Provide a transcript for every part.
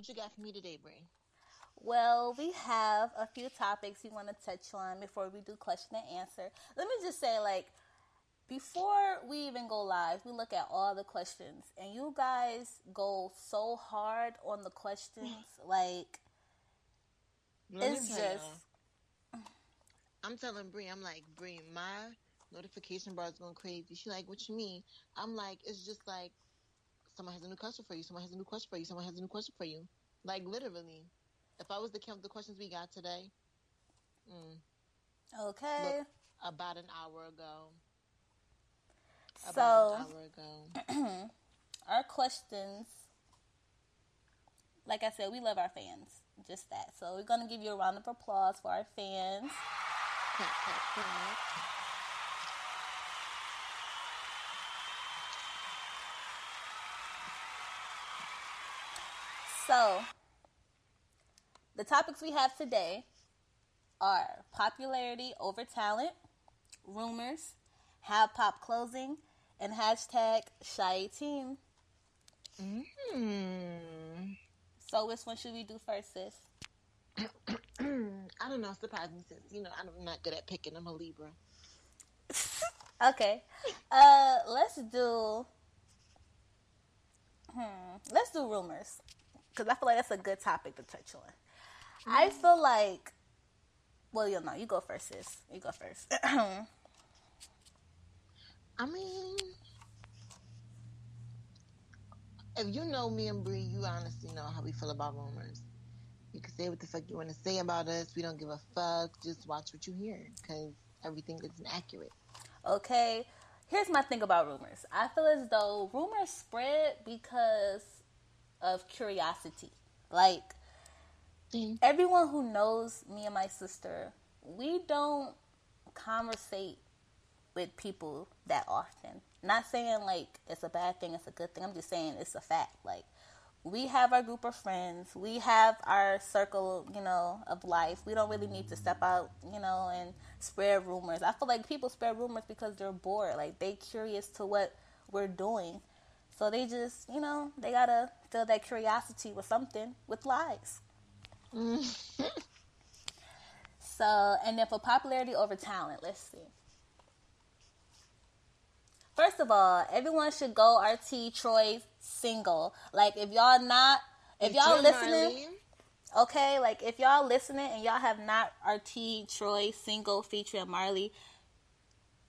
What you got for me today, Brie? Well, we have a few topics we want to touch on before we do question and answer. Let me just say, like, before we even go live, we look at all the questions, and you guys go so hard on the questions. like, Let it's just. y'all, I'm telling Brie, I'm like, Brie, my notification bar is going crazy. She like, what you mean? I'm like, it's just like, someone has a new question for you. Someone has a new question for you. Someone has a new question for you. Like literally, if I was to count the questions we got today, mm, Okay. look, about an hour ago. About So, an hour ago. our questions, like I said, we love our fans. Just that. So, we're going to give you a round of applause for our fans. Clap, clap, clap. So, the topics we have today are popularity over talent, rumors, Half Pop closing, and hashtag shy team. Mm. So, which one should we do first, sis? I don't know. Surprise me, sis. You know, I'm not good at picking. I'm a Libra. Okay. Uh, let's do. Hmm. Let's do rumors, because I feel like that's a good topic to touch on. I mm-hmm. feel like. Well, you know, you go first, sis. You go first. I mean, if you know me and Bree, you honestly know how we feel about rumors. You can say what the fuck you want to say about us. We don't give a fuck. Just watch what you hear, because everything is inaccurate. Okay, here's my thing about rumors. I feel as though rumors spread because of curiosity. Like Mm. everyone who knows me and my sister, we don't conversate with people that often. Not saying like it's a bad thing, it's a good thing. I'm just saying it's a fact. Like we have our group of friends, we have our circle, you know, of life. We don't really need to step out, you know, and spread rumors. I feel like people spread rumors because they're bored. Like they curious to what we're doing. So they just, you know, they gotta fill that curiosity with something with lies. So, and then for popularity over talent, let's see. First of all, everyone should go RT Troy single. Like, if y'all not, if y'all Jim listening, okay, like if y'all listening and y'all have not RT Troy single featuring Marley,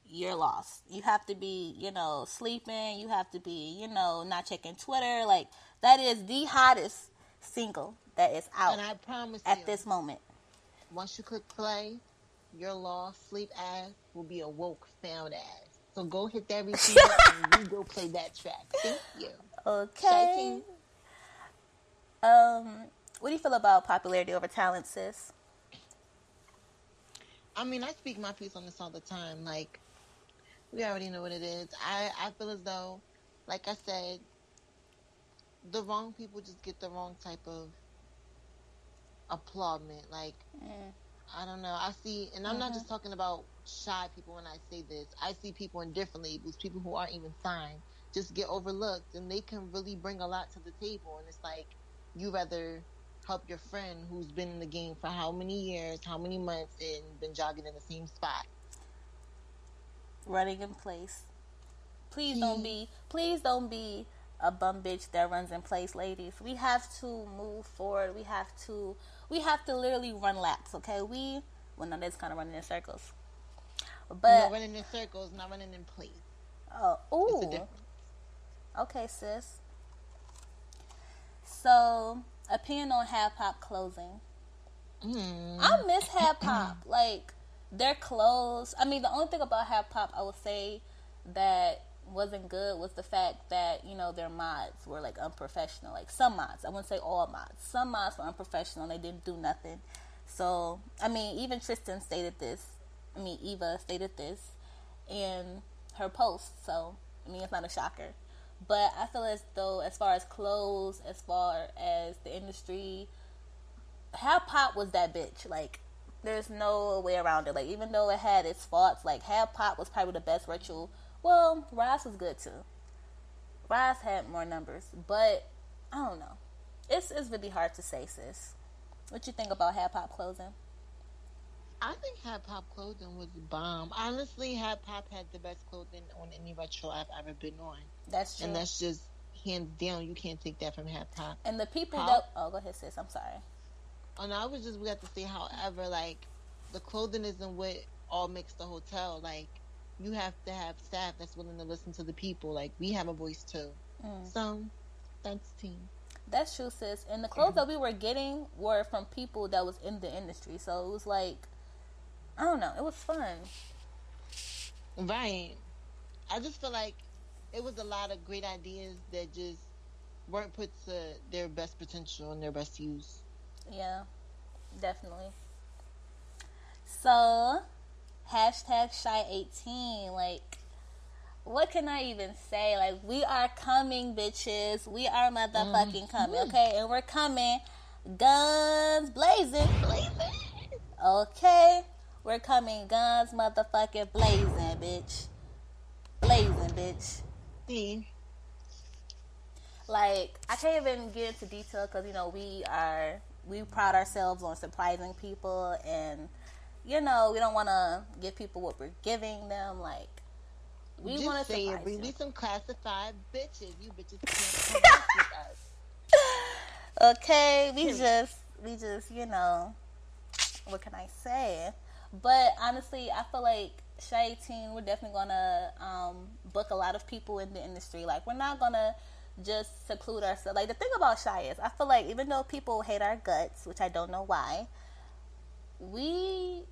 you're lost. You have to be, you know, sleeping. You have to be, you know, not checking Twitter. Like that is the hottest single that is out and I promise at you, this moment. once you click play, your lost sleep ass will be awoke found ass. So go hit that receiver and you go play that track. Thank you. Okay. Um, what do you feel about popularity over talent, sis? I mean, I speak my piece on this all the time. Like, we already know what it is. I, I feel as though, like I said, the wrong people just get the wrong type of applaudment. Like, Mm. I don't know. I see, and I'm not just talking about shy people when I say this. I see people in different labels, people who aren't even signed, just get overlooked, and they can really bring a lot to the table. And it's like, you rather help your friend who's been in the game for how many years, how many months, and been jogging in the same spot. Running in place. Please don't be. Please don't be a bum bitch that runs in place, ladies. We have to move forward. We have to. We have to literally run laps. Okay, we. Well, no, that's kind of running in circles. not But running in circles, not running in place. oh, ooh. Okay, sis. So, opinion on Half Pop closing. Mm. I miss Half Pop. like their clothes. I mean, the only thing about Half Pop I would say that wasn't good was the fact that you know their mods were like unprofessional. Like some mods, I wouldn't say all mods. Some mods were unprofessional. They didn't do nothing. So I mean, even Tristan stated this. I mean, Eva stated this in her post. So I mean, it's not a shocker. But I feel as though, as far as clothes, as far as the industry, Hip Hop was that bitch. Like, there's no way around it. Like, even though it had its faults, like Hip Hop was probably the best virtual. Well, Rise was good too. Rise had more numbers, but I don't know. It's it's really hard to say, sis. What you think about hip hop clothing? I think hip hop clothing was bomb. Honestly, hip hop had the best clothing on any retro I've ever been on. That's true. And that's just hands down. You can't take that from hip hop. And the people how, that oh, go ahead, sis. I'm sorry. Oh no, I was just we have to say, however, like the clothing isn't what all makes the hotel. Like you have to have staff that's willing to listen to the people. Like we have a voice too. Mm. So that's team. That's true, sis. And the clothes that we were getting were from people that was in the industry. So it was like, I don't know, it was fun. Right. I just feel like it was a lot of great ideas that just weren't put to their best potential and their best use. Yeah, definitely. So, hashtag shy 18. Like, what can I even say? Like, we are coming, bitches. We are motherfucking mm. coming, okay? And we're coming guns blazing. Blazing. Okay? We're coming guns motherfucking blazing, bitch. Blazing, bitch. See? Like, I can't even get into detail because, you know, we are, we pride ourselves on surprising people and, you know, we don't want to give people what we're giving them. Like, we want to say some classified bitches. You bitches can't come with us. Okay, we just, we just, you know, what can I say? But honestly, I feel like Shy 18, we're definitely gonna um, book a lot of people in the industry. Like, we're not gonna just seclude ourselves. Like, the thing about Shy is, I feel like even though people hate our guts, which I don't know why, we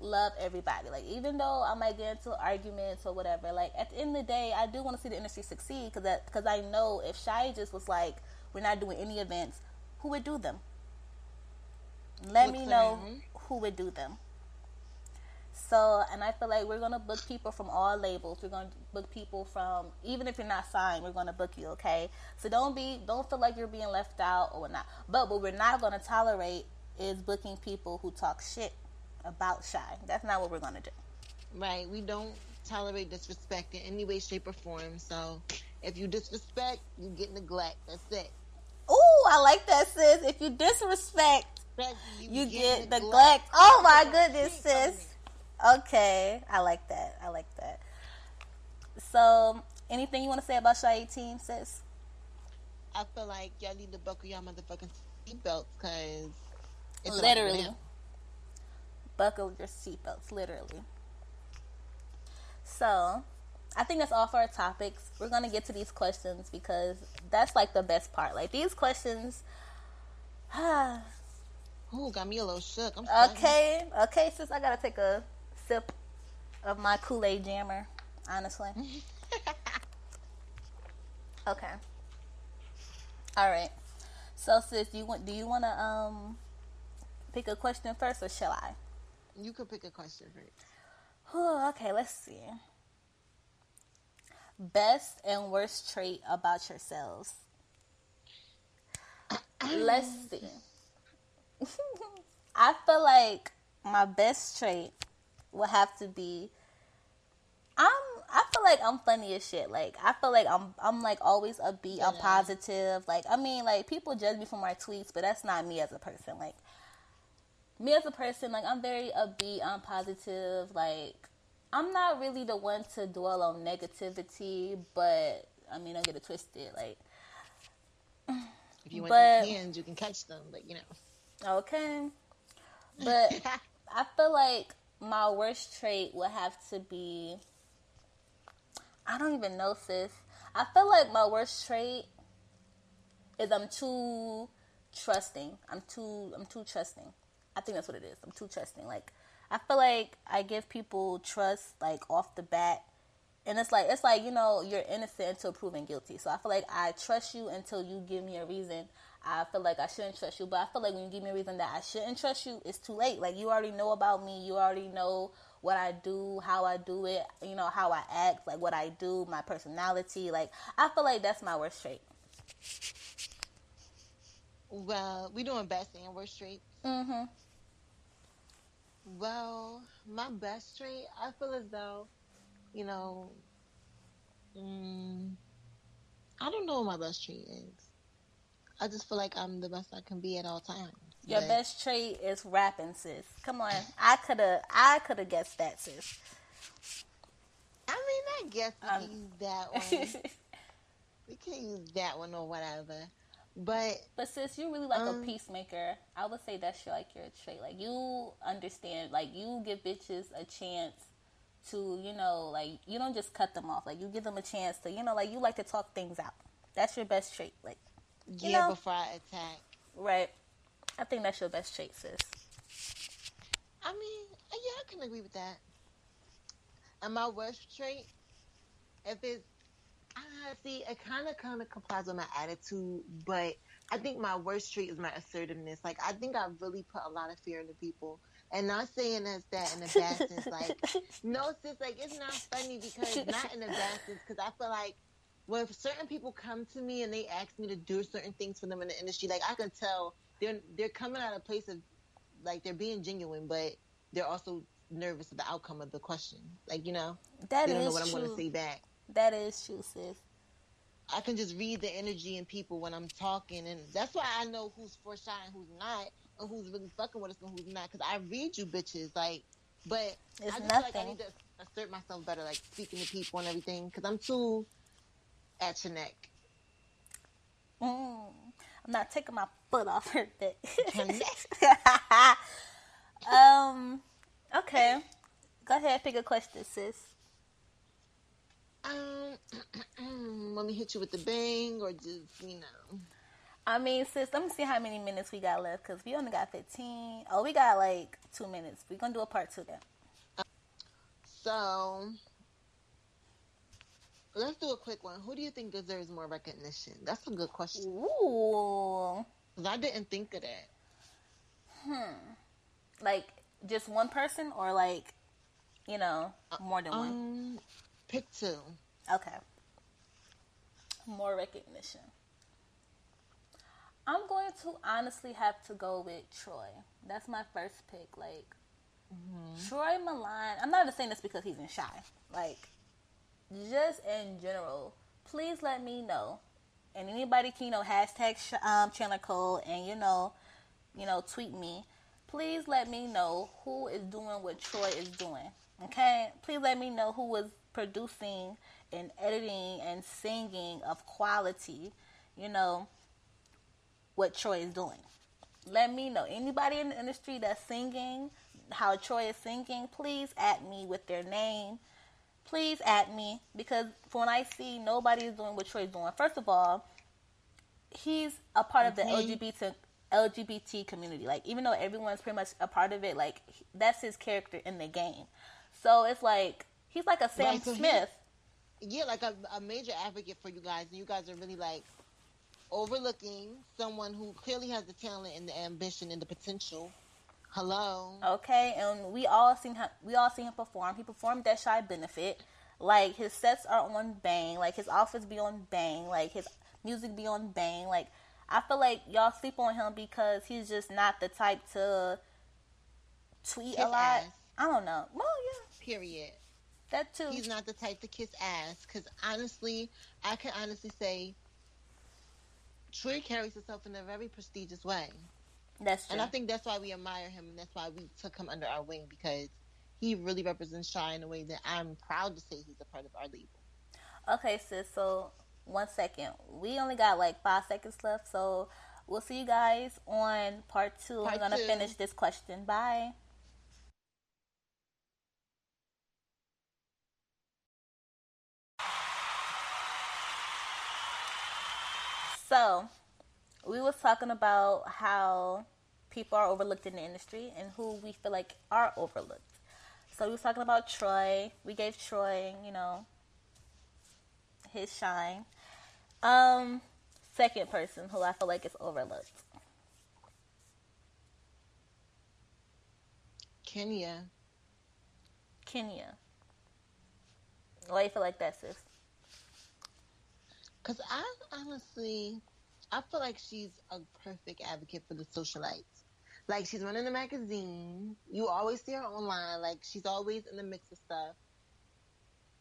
love everybody. Like even though I might get into arguments or whatever, like at the end of the day, I do want to see the industry succeed because that because I know if Shy just was like, we're not doing any events, who would do them? Let me know who would do them. So, and I feel like we're gonna book people from all labels. We're gonna book people from even if you're not signed, we're gonna book you. Okay, so don't be don't feel like you're being left out or not. But what we're not gonna tolerate is booking people who talk shit about shy. That's not what we're gonna do. Right. We don't tolerate disrespect in any way, shape, or form. So if you disrespect, you get neglect. That's it. Ooh, I like that, sis. If you disrespect, you, you get, get, neglect. Oh my goodness, sis. Okay, I like that. I like that. So, anything you want to say about Shy 18, sis? I feel like y'all need to buckle y'all motherfucking seatbelts because it's literally buckle your seatbelts, literally. So, I think that's all for our topics. We're gonna get to these questions because that's like the best part. Like these questions. Ooh, got me a little shook. I'm okay, okay, sis. I gotta take a sip of my Kool Aid jammer. Honestly. okay. All right. So, sis, do you want? Do you want to um pick a question first, or shall I? You could pick a question first. Oh, okay, let's see. Best and worst trait about yourselves. let's see. I feel like my best trait will have to be I'm I feel like I'm funny as shit. Like I feel like I'm I'm like always upbeat, I'm positive. Like I mean like people judge me for my tweets, but that's not me as a person. Like me as a person, like I'm very upbeat, I'm positive, like I'm not really the one to dwell on negativity, but I mean, don't get it twisted. Like, if you want but, hands, you can catch them, but you know. Okay, but I feel like my worst trait would have to be. I don't even know, sis. I feel like my worst trait is I'm too trusting. I'm too. I'm too trusting. I think that's what it is. I'm too trusting. Like I feel like I give people trust like off the bat. And it's like it's like, you know, you're innocent until proven guilty. So I feel like I trust you until you give me a reason. I feel like I shouldn't trust you, but I feel like when you give me a reason that I shouldn't trust you, it's too late. Like you already know about me. You already know what I do, how I do it, you know, how I act, like what I do, my personality. Like I feel like that's my worst trait. Well, we doing best and worst trait. Mm-hmm. Well, my best trait, I feel as though, you know, mm, I don't know what my best trait is. I just feel like I'm the best I can be at all times. Your But- best trait is rapping, sis. Come on, I could have, I could have guessed that, sis. I mean, I guess we Um, can use that one. we can use that one or whatever. But But sis, you're really like Um, a peacemaker. I would say that's your, like your trait. Like you understand, like you give bitches a chance to, you know, like you don't just cut them off. Like you give them a chance to, you know, like you like to talk things out. That's your best trait. Like You yeah, know- before I attack. right. I think that's your best trait, sis. I mean, yeah, I can agree with that. And my worst trait, if it's, ah, see, it kind of kind of complies with my attitude, but I think my worst trait is my assertiveness. Like, I think I really put a lot of fear into people. And not saying that's that in a bad sense. Like, no, sis, like, it's not funny because, not in a bad sense, because I feel like when certain people come to me and they ask me to do certain things for them in the industry, like, I can tell they're, they're coming out of a place of, like, they're being genuine, but they're also nervous of the outcome of the question. Like, you know, That they don't know what I'm going to true. say back. That is true, sis. I can just read the energy in people when I'm talking, and that's why I know who's for shot and who's not, and who's really fucking with us and who's not. Because I read you bitches, like, but It's I just feel like I need to assert myself better, like speaking to people and everything, because I'm too at your neck. Mm, I'm not taking my foot off. Her neck. um. Okay. Go ahead, pick a question, sis. Um, let me hit you with the bang, or just you know. I mean, sis, let me see how many minutes we got left because we only got 15. Oh, we got like two minutes. We're going to do a part two then. So let's do a quick one. Who do you think deserves more recognition? That's a good question. Ooh. I didn't think of that. Hmm. Like, just one person or like, you know, more than one? Pick two. Okay. More recognition. I'm going to honestly have to go with Troy. That's my first pick. Like Troy Milan. I'm not even saying this because he's in shy. Like just in general, please let me know. And anybody can you know hashtag sh- um, Chandler Cole and you know, you know tweet me. Please let me know who is doing what Troy is doing. Okay, please let me know who is producing and editing and singing of quality. You know what Troy is doing. Let me know. Anybody in the industry that's singing, how Troy is singing, please at me with their name. Please at me because when I see nobody is doing what Troy's doing. First of all, he's a part of the mm-hmm. LGBT LGBT community. Like even though everyone's pretty much a part of it, like that's his character in the game. So it's like he's like a Sam he- Smith. Yeah, like a, a major advocate for you guys, and you guys are really like overlooking someone who clearly has the talent and the ambition and the potential. Hello. Okay, and we all seen him. We all seen him perform. He performed at Shy Benefit. Like his sets are on bang. Like his outfits be on bang. Like his music be on bang. Like I feel like y'all sleep on him because he's just not the type to tweet a lot. ass. I don't know. Well, yeah, Period. That too. He's not the type to kiss ass. Because honestly, I can honestly say, Troy carries himself in a very prestigious way. That's true. And I think that's why we admire him, and that's why we took him under our wing because he really represents Shy in a way that I'm proud to say he's a part of our label. Okay, sis. So one second. We only got like five seconds left. So we'll see you guys on part two. Part We're gonna two. finish this question. Bye. So we was talking about how people are overlooked in the industry and who we feel like are overlooked. So we was talking about Troy. We gave Troy, you know, his shine. Um, second person who I feel like is overlooked. Kenya. Kenya. Why you feel like that, sis? Because I honestly, I feel like she's a perfect advocate for the socialites. Like she's running a magazine. You always see her online. Like she's always in the mix of stuff.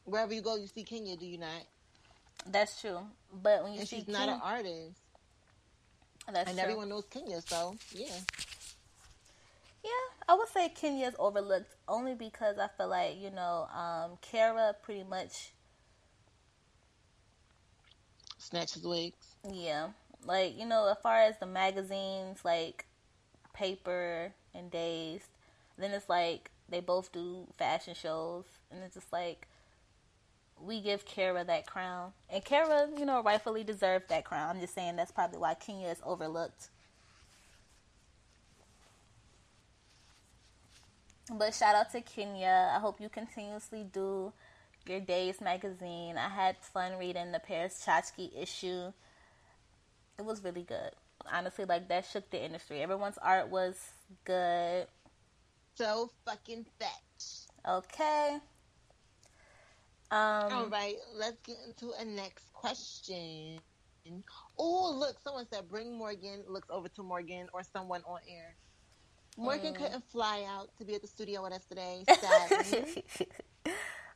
Wherever you go, you see Kenya. Do you not? That's true. But when you and see she's Ken- not an artist. That's true. and true. everyone knows Kenya, so yeah. Yeah, I would say Kenya is overlooked only because I feel like you know, um, Kara pretty much snatches wigs. Yeah, like you know, as far as the magazines, like Paper and Dazed, then it's like they both do fashion shows, and it's just like we give Kara that crown, and Kara, you know, rightfully deserved that crown. I'm just saying that's probably why Kenya is overlooked. But shout out to Kenya. I hope you continuously do your Days magazine. I had fun reading the Paris Chachki issue. It was really good. Honestly, like that shook the industry. Everyone's art was good. So fucking fetch. Okay. Um, All right, let's get into a next question. Oh, look, someone said bring Morgan. Looks over to Morgan or someone on air. Morgan mm. couldn't fly out to be at the studio with us today.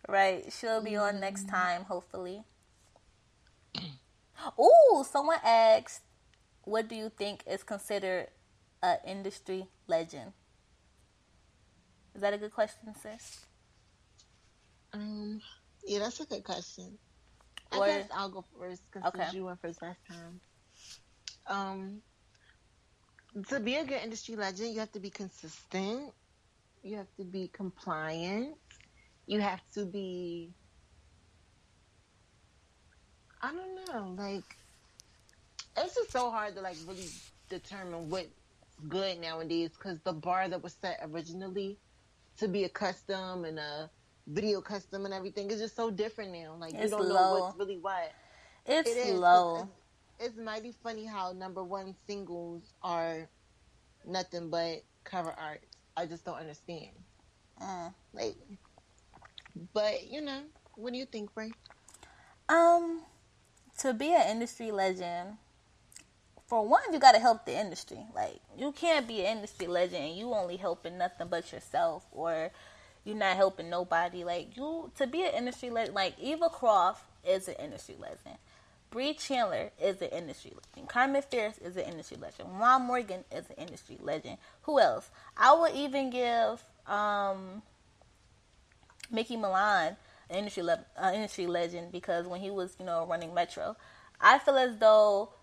right, she'll be on next mm. time, hopefully. Oh, someone asked, "What do you think is considered an industry legend?" Is that a good question, sis? Um, yeah, that's a good question. I guess I'll go first because okay. you went first last time. Um, to be a good industry legend, you have to be consistent. You have to be compliant. You have to be. I don't know, like it's just so hard to like really determine what's good nowadays because the bar that was set originally to be a custom and a video custom and everything is just so different now. Like it's you don't low. know what's really what. It's it low. It's, it's mighty funny how number one singles are nothing but cover art. I just don't understand. Uh. Like, but you know, what do you think, Ray? Um, to be an industry legend, for one, you got to help the industry. Like, you can't be an industry legend and you only helping nothing but yourself, or you're not helping nobody. Like you to be an industry legend, like Eva Croft is an industry legend. Bree Chandler is an industry legend. Carmen Fierce is an industry legend. Juan Morgan is an industry legend. Who else? I would even give um, Mickey Milan an industry le- uh, industry legend because when he was you know running Metro, I feel as though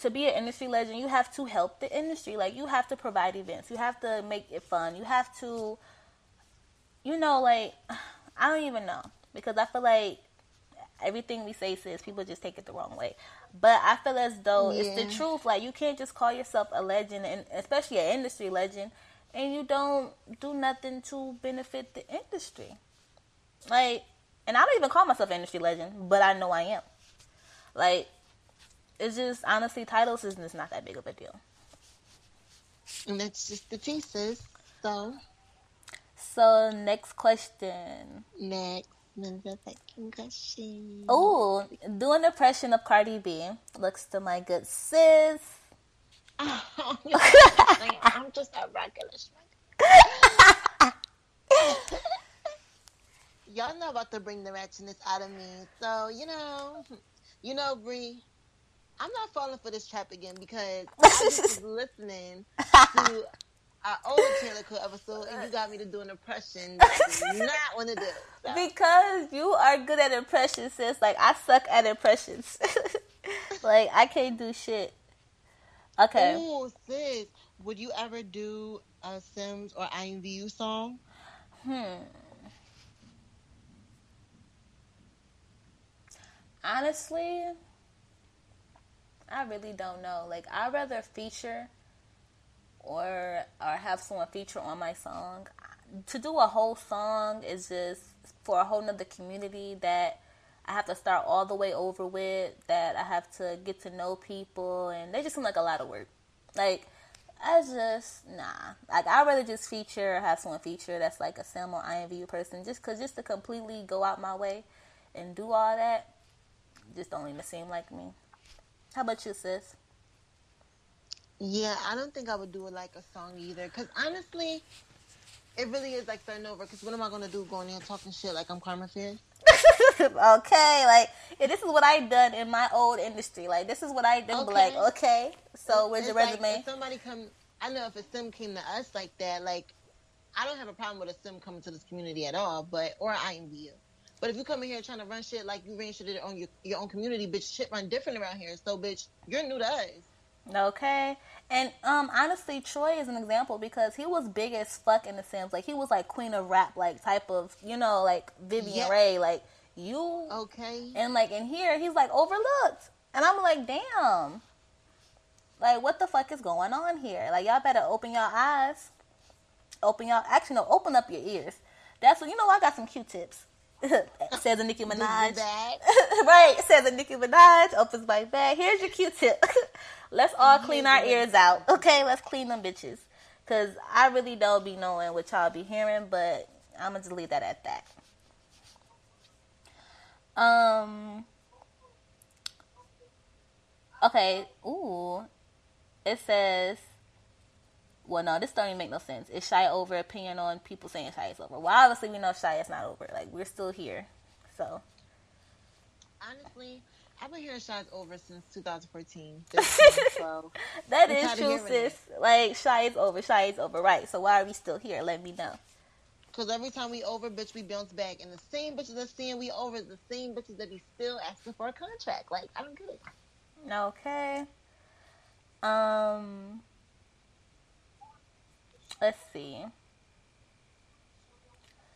to be an industry legend, you have to help the industry. Like you have to provide events. You have to make it fun. You have to you know, like I don't even know because I feel like everything we say says people just take it the wrong way. But I feel as though yeah. it's the truth. Like you can't just call yourself a legend, and especially an industry legend, and you don't do nothing to benefit the industry. Like, and I don't even call myself an industry legend, but I know I am. Like, it's just honestly, titles is just not that big of a deal. And that's just the thesis. So so next question. Next motherfucking question. Oh, do an impression of Cardi B. Looks to my good sis. Oh, I'm just a regular Y'all know about to bring the ratchetness out of me. So, you know, you know, Bree, I'm not falling for this trap again because I was listening to our old Taylor Cook episode, and you got me to do an impression that I did not want to do. So. Because you are good at impressions, sis. Like I suck at impressions. like I can't do shit. Okay. Oh, sis, would you ever do a Sims or IMVU song? Hmm. Honestly, I really don't know. Like I'd rather feature or or have someone feature on my song. To do a whole song is just for a whole nother community that I have to start all the way over with. That I have to get to know people, and they just seem like a lot of work. Like I just nah. Like I'd rather just feature, or have someone feature that's like a Sim or IMVU person, just cause just to completely go out my way and do all that, just don't even seem like me. How about you, sis? Yeah, I don't think I would do it like a song either. Because honestly, it really is like starting over. Because what am I to do going in talking shit like I'm Karma Fierce? okay, like yeah, this is what I done in my old industry. Like this is what I done. Okay. Like okay, so where's your resume? Like if somebody come, I know if a sim came to us like that, like I don't have a problem with a sim coming to this community at all, but or IMVU. But if you come in here trying to run shit like you ran shit on your your own community, bitch, shit run different around here. So, bitch, you're new to us. Okay. And um honestly, Troy is an example because he was big as fuck in the Sims. Like he was like queen of rap, like type of you know, like Vivian yeah. Ray, like you Okay. And like in here he's like overlooked. And I'm like, damn. Like what the fuck is going on here? Like y'all better open your eyes. Open your actually no, open up your ears. That's what you know I got some Q tips. says a Nicki Minaj. right, says a Nicki Minaj. Opens my bag. Here's your Q-tip. let's all clean our ears out. Okay, let's clean them bitches. Cause I really don't be knowing what y'all be hearing, but I'm gonna just leave that at that. Um. Okay. Ooh. It says well, no, this don't even make no sense. Is shy over opinion on people saying shy is over? Well, obviously we know shy is not over. Like we're still here. So honestly, I've been hearing shy over since 2014. so that is true, sis. It. Like shy is over. Shy is over. Right. So why are we still here? Let me know. Because every time we over, bitch, we bounce back, and the same bitches that saying we over, the same bitches that be still asking for a contract. Like I don't get it. Okay. Um let's see.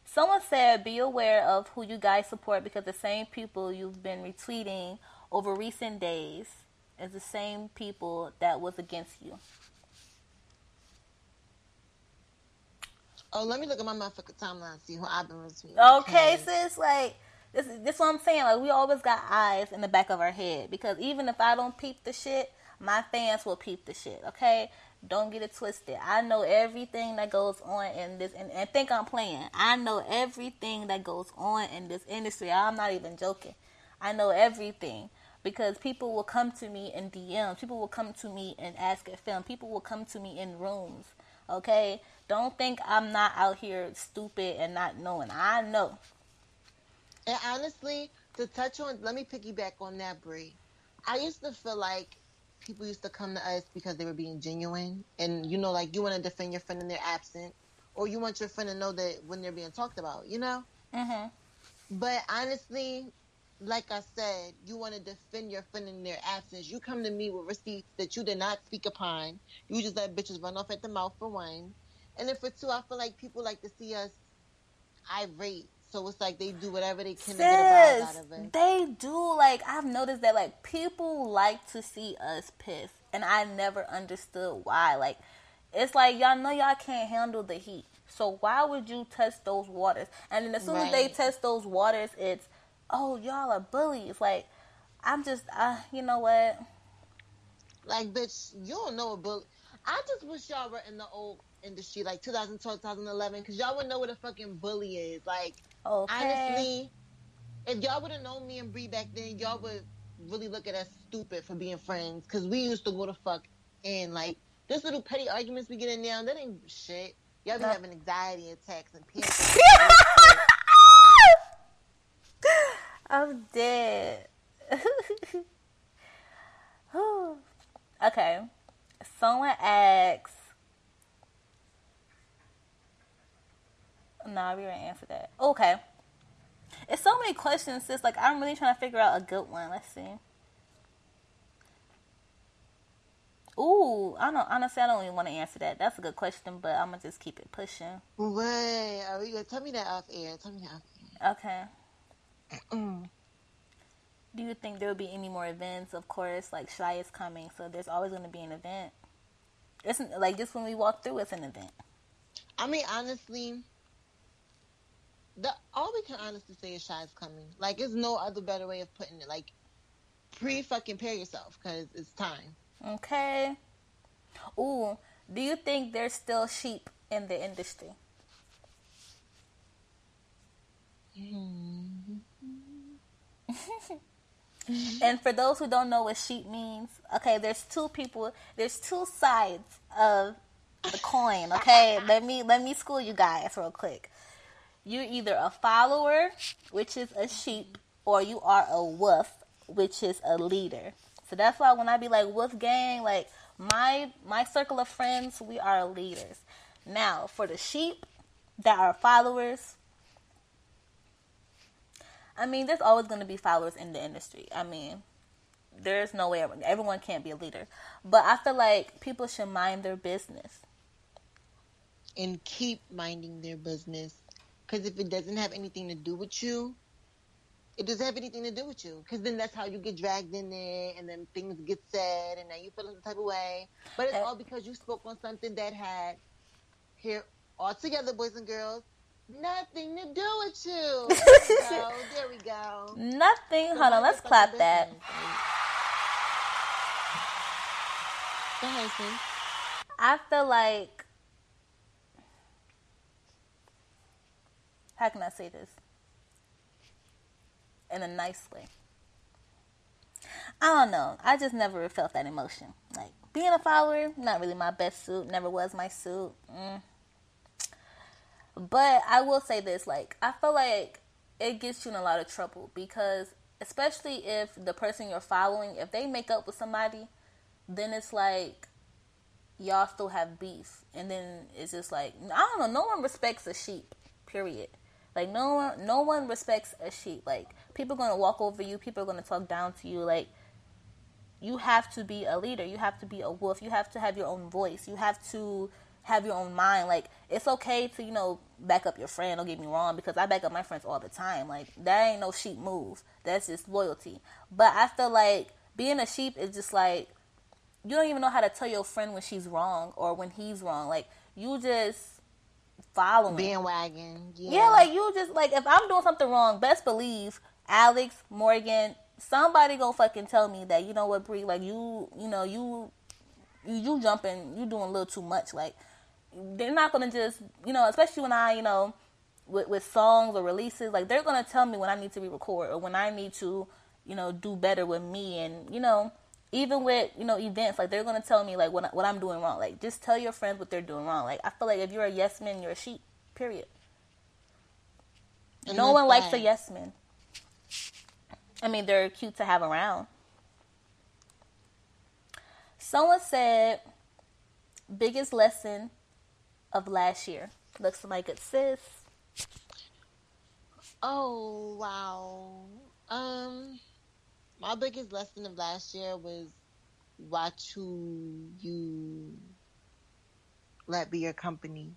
Someone said, be aware of who you guys support because the same people you've been retweeting over recent days is the same people that was against you. Oh, let me look at my motherfucking timeline and see who I've been retweeting. Okay, sis, like this is this what I'm saying. Like we always got eyes in the back of our head because even if I don't peep the shit, my fans will peep the shit. Okay, don't get it twisted. I know everything that goes on in this, and, and think I'm playing. I know everything that goes on in this industry. I'm not even joking. I know everything because people will come to me in DMs. People will come to me and ask a film. People will come to me in rooms. Okay, don't think I'm not out here stupid and not knowing. I know. And honestly, to touch on, let me piggyback on that, Brie. I used to feel like people used to come to us because they were being genuine, and you know, like you want to defend your friend in their absence, or you want your friend to know that when they're being talked about, you know. Mm-hmm. But honestly, like I said, you want to defend your friend in their absence. You come to me with receipts that you did not speak upon. You just let bitches run off at the mouth for one, and then for two, I feel like people like to see us irate so it's like they do whatever they can Sis, to get a out of it. They do. Like I've noticed that like people like to see us pissed, and I never understood why. Like it's like y'all know y'all can't handle the heat, so why would you test those waters? And then as soon right. as they test those waters, it's oh y'all are bullies. Like I'm just, uh, you know what? Like bitch, you don't know a bully. I just wish y'all were in the old industry, like 2012, 2011, because y'all would know what a fucking bully is. Like, okay. honestly, if y'all would have known me and Bree back then, y'all would really look at us stupid for being friends, because we used to go to fuck and Like, this little petty arguments we get in now, that ain't shit. Y'all be no. having anxiety attacks and panic. I'm dead. okay. Someone asks, Nah, we didn't answer that. Okay. It's so many questions, sis. Like, I'm really trying to figure out a good one. Let's see. Ooh, I don't honestly I don't even want to answer that. That's a good question, but I'm gonna just keep it pushing. Wait, are we gonna tell me that off air? Tell me that off air. Okay. Do you think there will be any more events? Of course, like Shy is coming, so there's always gonna be an event. It's like just when we walk through, it's an event. I mean, honestly, the all we can honestly say is Shy's coming. Like, there's no other better way of putting it. Like, pre fucking pair yourself because it's time. Okay. Ooh, do you think there's still sheep in the industry? Mm-hmm. and for those who don't know what sheep means, okay, there's two people. There's two sides of the coin. Okay, let me let me school you guys real quick you're either a follower, which is a sheep, or you are a wolf, which is a leader. So that's why when I be like wolf gang, like my my circle of friends, we are leaders. Now, for the sheep that are followers, I mean, there's always going to be followers in the industry. I mean, there's no way everyone can't be a leader. But I feel like people should mind their business and keep minding their business because if it doesn't have anything to do with you, it doesn't have anything to do with you. Because then that's how you get dragged in there, and then things get said, and now you feel the type of way. But it's eh all because you spoke on something that had here all together, boys and girls. Nothing to do with you. There we go. There we go. Nothing. So Hold on. Let's clap that. Go ahead, sis. I feel like how can I say this in a nice way? I don't know. I just never felt that emotion. Like being a follower, not really my best suit. Never was my suit. Mm. But I will say this: like I feel like it gets you in a lot of trouble because, especially if the person you're following, if they make up with somebody, then it's like y'all still have beef, and then it's just like I don't know. No one respects a sheep. Period. Like no one, no one respects a sheep. Like people are gonna walk over you. People are gonna talk down to you. Like you have to be a leader. You have to be a wolf. You have to have your own voice. You have to have your own mind. Like it's okay to you know back up your friend. Don't get me wrong, because I back up my friends all the time. Like that ain't no sheep move. That's just loyalty. But I feel like being a sheep is just like you don't even know how to tell your friend when she's wrong or when he's wrong. Like you just following. Bandwagon. Yeah. yeah, like you just like if I'm doing something wrong, best believe Alex, Morgan, somebody gonna fucking tell me that you know what, Bree, like you, you know, you, you, you jumping, you doing a little too much. Like they're not gonna just, you know, especially when I, you know, with, with songs or releases, like they're gonna tell me when I need to re-record or when I need to, you know, do better with me, and you know, even with you know events like they're gonna tell me like what what I'm doing wrong. Like just tell your friends what they're doing wrong. Like I feel like if you're a yes man, you're a sheep. Period. And no one likes a yes man. I mean, they're cute to have around. Someone said, biggest lesson of last year. Looks like it's sis. Oh wow. Um my biggest lesson of last year was watch who you let be your company.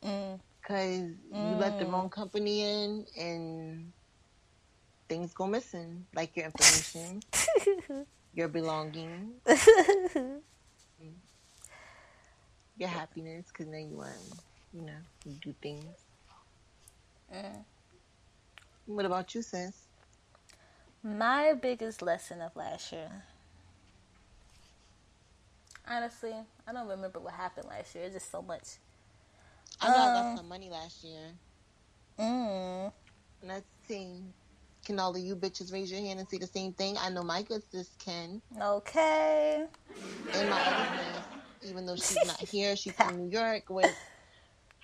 Because mm. mm. you let the mm. wrong company in and things go missing, like your information, your belongings, your happiness, because then you, want, you know, you do things. Mm. What about you, sis? My biggest lesson of last year. Honestly, I don't remember what happened last year. It's just so much. I know um, I got some money last year. Mm. Let's see. Can all of you bitches raise your hand and say the same thing? I know my good sis can. Okay. And my other sis, even though she's not here, she's in New York with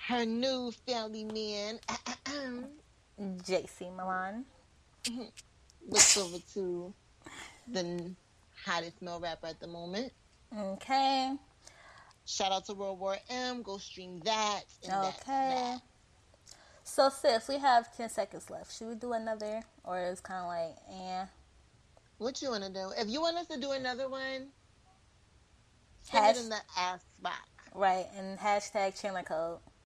her new family man, JC Milan. looks over to the hottest male rapper at the moment. Okay. Shout out to World War M. Go stream that. okay. That. So, sis, we have 10 seconds left. Should we do another? Or it's kind of like, eh. What you want to do? If you want us to do another one, Hash- it in the ask box. Right. And hashtag Chandler Code.